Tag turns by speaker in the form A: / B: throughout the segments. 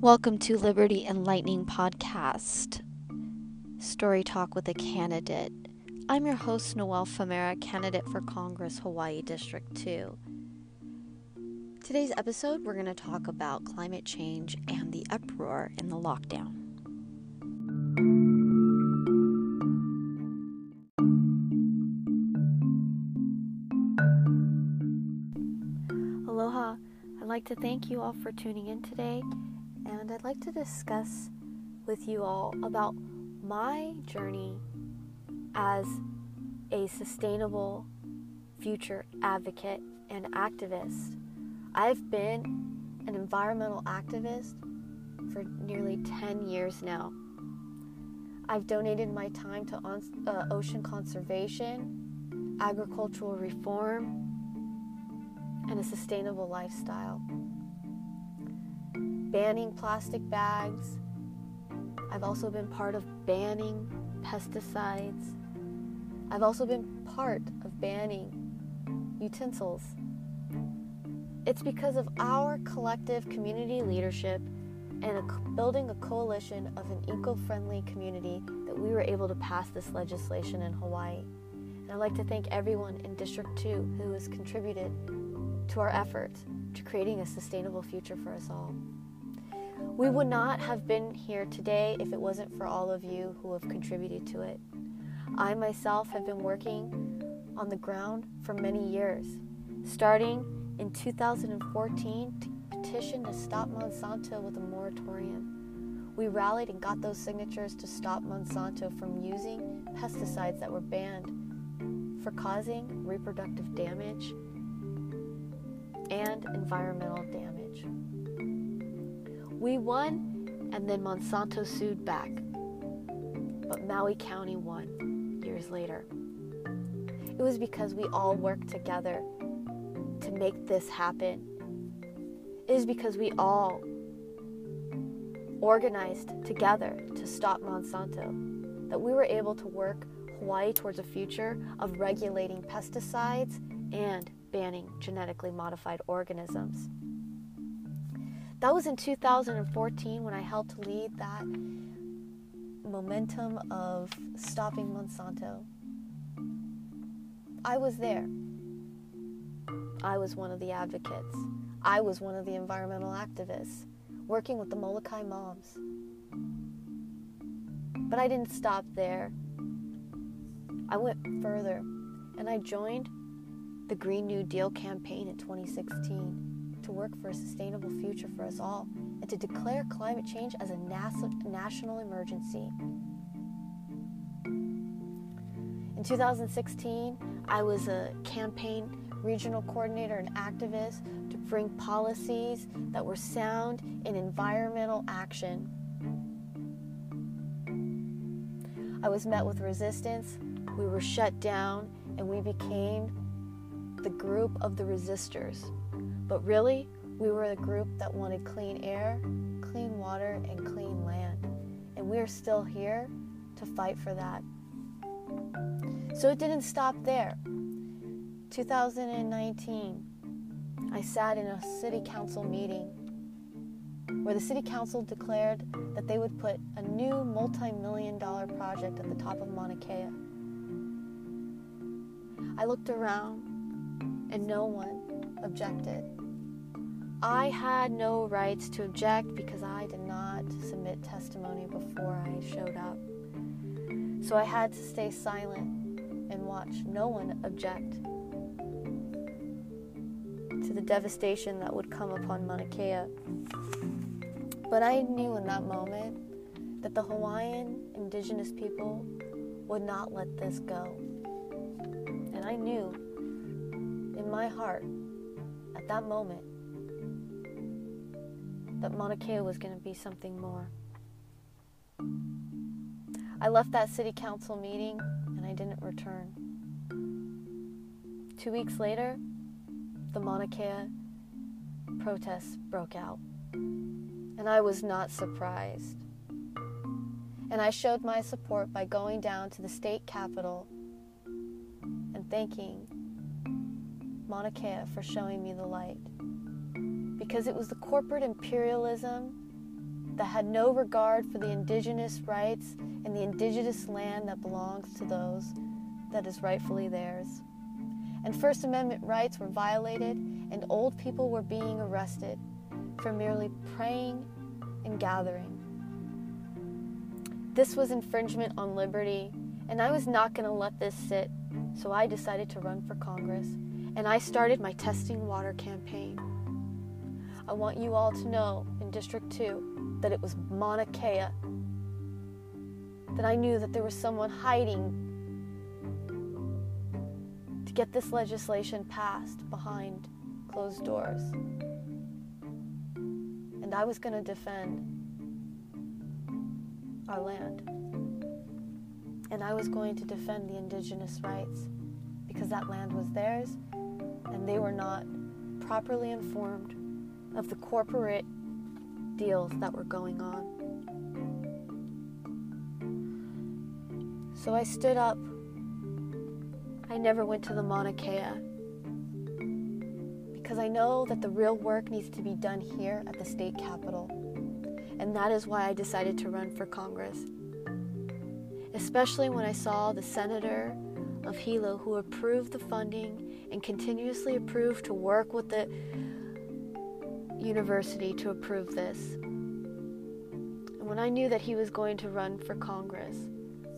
A: Welcome to Liberty Enlightening Podcast, Story Talk with a Candidate. I'm your host, Noelle Famera, candidate for Congress, Hawaii District 2. Today's episode, we're going to talk about climate change and the uproar in the lockdown. I'd like to thank you all for tuning in today and I'd like to discuss with you all about my journey as a sustainable future advocate and activist. I've been an environmental activist for nearly 10 years now. I've donated my time to on, uh, ocean conservation, agricultural reform, and a sustainable lifestyle banning plastic bags. I've also been part of banning pesticides. I've also been part of banning utensils. It's because of our collective community leadership and a, building a coalition of an eco friendly community that we were able to pass this legislation in Hawaii. And I'd like to thank everyone in District 2 who has contributed to our efforts to creating a sustainable future for us all. We would not have been here today if it wasn't for all of you who have contributed to it. I myself have been working on the ground for many years, starting in 2014 to petition to stop Monsanto with a moratorium. We rallied and got those signatures to stop Monsanto from using pesticides that were banned for causing reproductive damage and environmental damage. We won, and then Monsanto sued back. But Maui County won years later. It was because we all worked together to make this happen. It is because we all organized together to stop Monsanto that we were able to work Hawaii towards a future of regulating pesticides and banning genetically modified organisms. That was in 2014 when I helped lead that momentum of stopping Monsanto. I was there. I was one of the advocates. I was one of the environmental activists working with the Molokai moms. But I didn't stop there. I went further and I joined the Green New Deal campaign in 2016 to work for a sustainable future for us all and to declare climate change as a national emergency. In 2016, I was a campaign regional coordinator and activist to bring policies that were sound in environmental action. I was met with resistance, we were shut down, and we became the group of the resistors. But really, we were the group that wanted clean air, clean water, and clean land. And we're still here to fight for that. So it didn't stop there. 2019, I sat in a city council meeting where the city council declared that they would put a new multi million dollar project at the top of Mauna Kea. I looked around and no one objected. I had no rights to object because I did not submit testimony before I showed up. So I had to stay silent and watch no one object to the devastation that would come upon Mauna Kea. But I knew in that moment that the Hawaiian indigenous people would not let this go. And I knew in my heart at that moment that Mauna Kea was going to be something more. I left that city council meeting and I didn't return. Two weeks later, the Mauna Kea protests broke out. And I was not surprised. And I showed my support by going down to the state capitol and thanking Mauna Kea for showing me the light. Because it was the corporate imperialism that had no regard for the indigenous rights and the indigenous land that belongs to those that is rightfully theirs. And First Amendment rights were violated, and old people were being arrested for merely praying and gathering. This was infringement on liberty, and I was not going to let this sit, so I decided to run for Congress, and I started my Testing Water campaign. I want you all to know in District 2 that it was Mauna Kea, that I knew that there was someone hiding to get this legislation passed behind closed doors. And I was going to defend our land. And I was going to defend the indigenous rights because that land was theirs and they were not properly informed of the corporate deals that were going on. So I stood up. I never went to the Mauna Kea because I know that the real work needs to be done here at the state capitol. And that is why I decided to run for Congress. Especially when I saw the senator of Hilo who approved the funding and continuously approved to work with the university to approve this. And when I knew that he was going to run for Congress,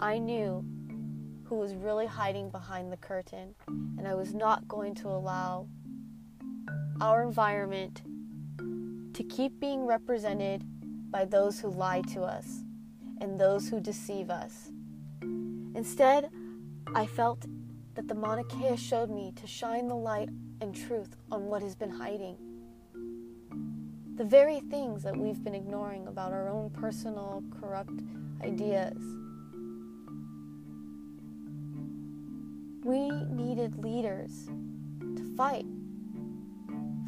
A: I knew who was really hiding behind the curtain, and I was not going to allow our environment to keep being represented by those who lie to us and those who deceive us. Instead, I felt that the Mauna Kea showed me to shine the light and truth on what has been hiding the very things that we've been ignoring about our own personal corrupt ideas. We needed leaders to fight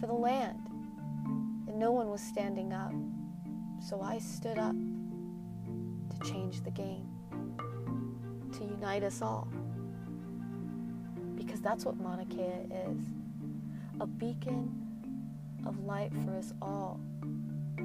A: for the land, and no one was standing up. So I stood up to change the game, to unite us all. Because that's what Mauna Kea is a beacon of light for us all. To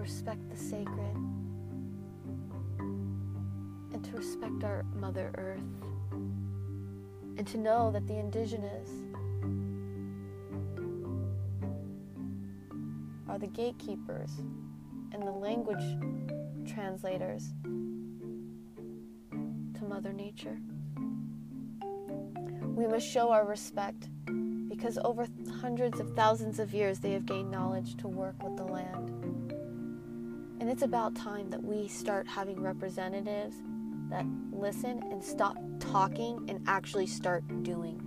A: respect the sacred and to respect our Mother Earth. And to know that the indigenous are the gatekeepers and the language translators to Mother Nature. We must show our respect because over hundreds of thousands of years they have gained knowledge to work with the land. And it's about time that we start having representatives that listen and stop talking and actually start doing.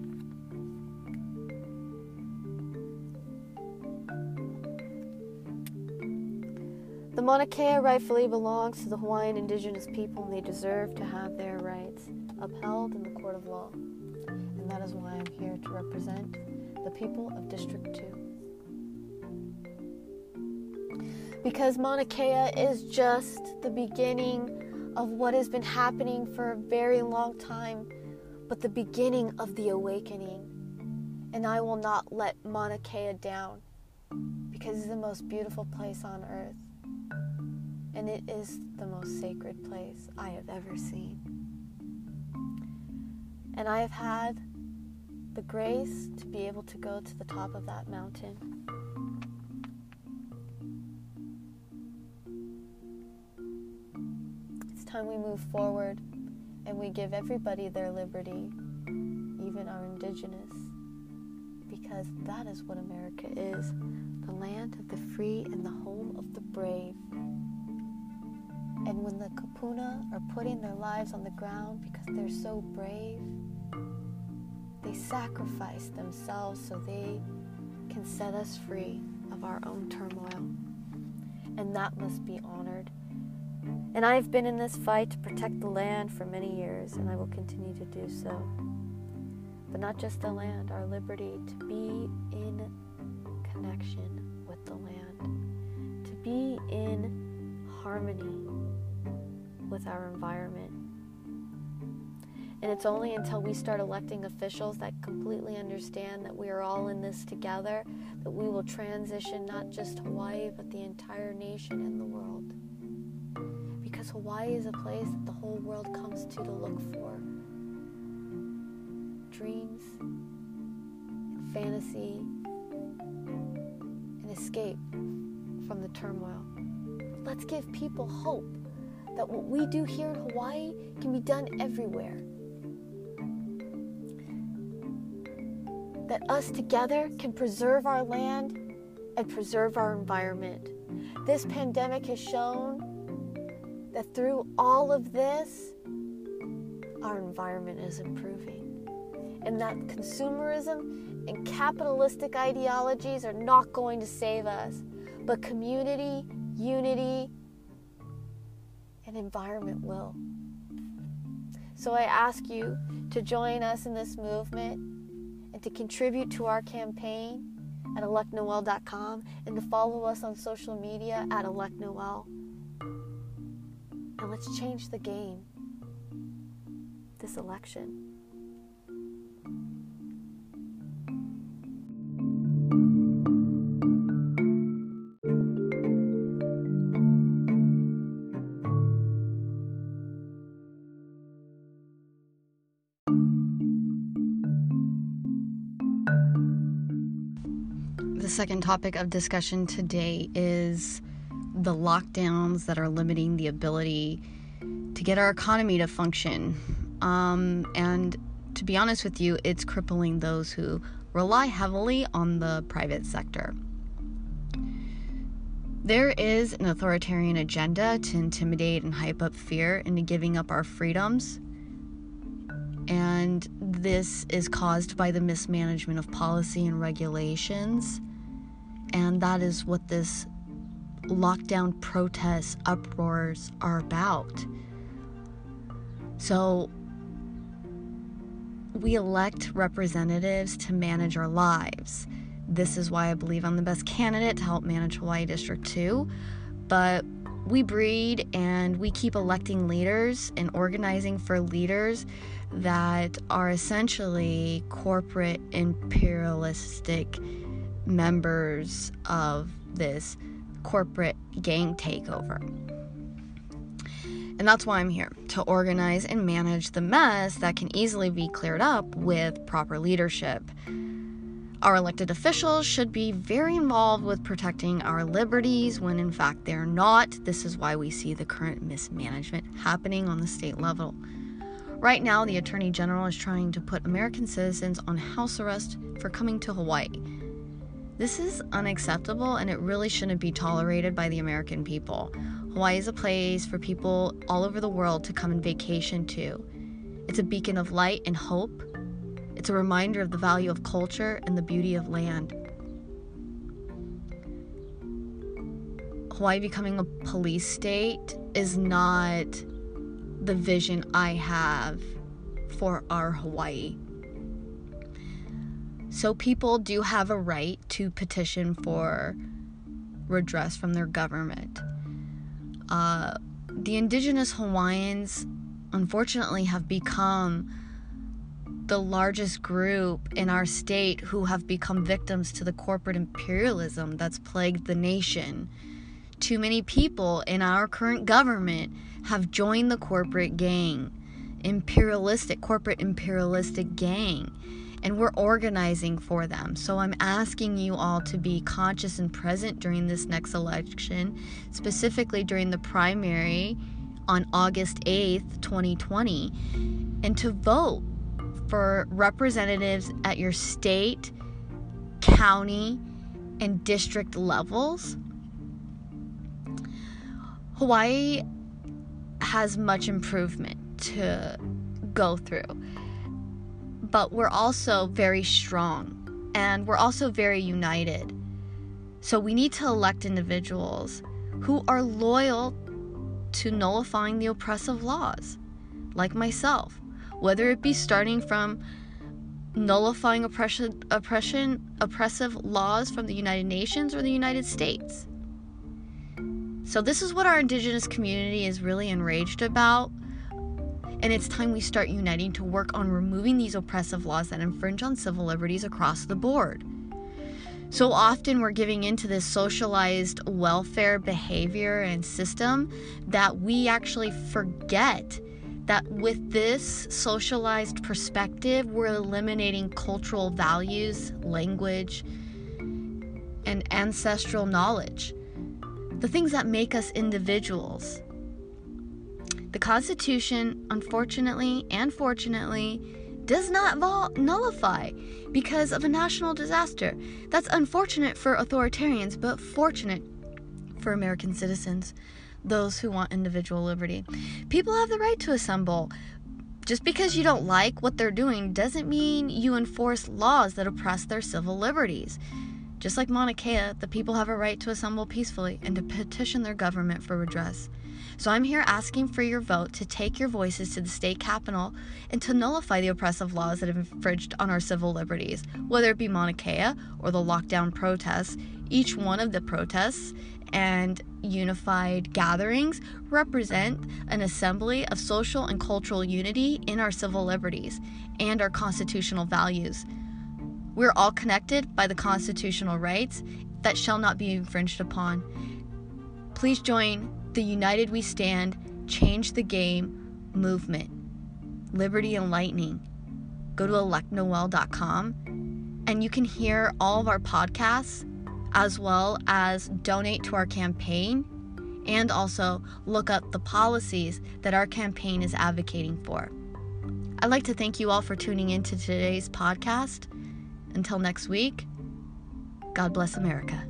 A: The Mauna Kea rightfully belongs to the Hawaiian indigenous people and they deserve to have their rights upheld in the court of law. And that is why I'm here to represent the people of District 2. Because Mauna Kea is just the beginning of what has been happening for a very long time, but the beginning of the awakening. And I will not let Mauna Kea down because it's the most beautiful place on earth. And it is the most sacred place I have ever seen. And I have had the grace to be able to go to the top of that mountain. It's time we move forward and we give everybody their liberty, even our indigenous, because that is what America is the land of the free and the home of the brave. And when the Kupuna are putting their lives on the ground because they're so brave, they sacrifice themselves so they can set us free of our own turmoil. And that must be honored. And I've been in this fight to protect the land for many years, and I will continue to do so. But not just the land, our liberty to be in connection with the land, to be in harmony with our environment And it's only until we start electing officials that completely understand that we are all in this together that we will transition not just Hawaii, but the entire nation and the world. Because Hawaii is a place that the whole world comes to to look for dreams, and fantasy, and escape from the turmoil. Let's give people hope that what we do here in Hawaii can be done everywhere. That us together can preserve our land and preserve our environment. This pandemic has shown that through all of this, our environment is improving. And that consumerism and capitalistic ideologies are not going to save us, but community, unity, and environment will. So I ask you to join us in this movement and to contribute to our campaign at electnoel.com and to follow us on social media at electnoel. And let's change the game this election.
B: Second topic of discussion today is the lockdowns that are limiting the ability to get our economy to function. Um, and to be honest with you, it's crippling those who rely heavily on the private sector. There is an authoritarian agenda to intimidate and hype up fear into giving up our freedoms. And this is caused by the mismanagement of policy and regulations and that is what this lockdown protests, uproars are about. So, we elect representatives to manage our lives. This is why I believe I'm the best candidate to help manage Hawaii District 2. But we breed and we keep electing leaders and organizing for leaders that are essentially corporate imperialistic members of this corporate gang takeover. And that's why I'm here to organize and manage the mess that can easily be cleared up with proper leadership. Our elected officials should be very involved with protecting our liberties when in fact they're not. This is why we see the current mismanagement happening on the state level. Right now, the Attorney General is trying to put American citizens on house arrest for coming to Hawaii. This is unacceptable and it really shouldn't be tolerated by the American people. Hawaii is a place for people all over the world to come and vacation to. It's a beacon of light and hope. It's a reminder of the value of culture and the beauty of land. Hawaii becoming a police state is not the vision I have for our Hawaii. So people do have a right to petition for redress from their government. Uh, the indigenous Hawaiians, unfortunately, have become the largest group in our state who have become victims to the corporate imperialism that's plagued the nation. Too many people in our current government have joined the corporate gang, imperialistic, corporate imperialistic gang and we're organizing for them. So I'm asking you all to be conscious and present during this next election, specifically during the primary on August 8th, 2020, and to vote for representatives at your state, county, and district levels. Hawaii has much improvement to go through but we're also very strong and we're also very united. So we need to elect individuals who are loyal to nullifying the oppressive laws, like myself, whether it be starting from nullifying oppression, oppression, oppressive laws from the United Nations or the United States. So, this is what our indigenous community is really enraged about And it's time we start uniting to work on removing these oppressive laws that infringe on civil liberties across the board. So often we're giving into this socialized welfare behavior and system that we actually forget that with this socialized perspective, we're eliminating cultural values, language, and ancestral knowledge, the things that make us individuals. The Constitution, unfortunately and fortunately, does not vol- nullify because of a national disaster. That's unfortunate for authoritarians, but fortunate for American citizens, those who want individual liberty. People have the right to assemble. Just because you don't like what they're doing doesn't mean you enforce laws that oppress their civil liberties. Just like Mauna Kea, the people have a right to assemble peacefully and to petition their government for redress. So I'm here asking for your vote to take your voices to the state capitol and to nullify the oppressive laws that have infringed on our civil liberties, whether it be Mauna Kea or the lockdown protests. Each one of the protests and unified gatherings represent an assembly of social and cultural unity in our civil liberties and our constitutional values. We're all connected by the constitutional rights that shall not be infringed upon. Please join the United We Stand, Change the Game movement. Liberty Enlightening. Go to electnoel.com and you can hear all of our podcasts as well as donate to our campaign and also look up the policies that our campaign is advocating for. I'd like to thank you all for tuning in to today's podcast. Until next week, God bless America.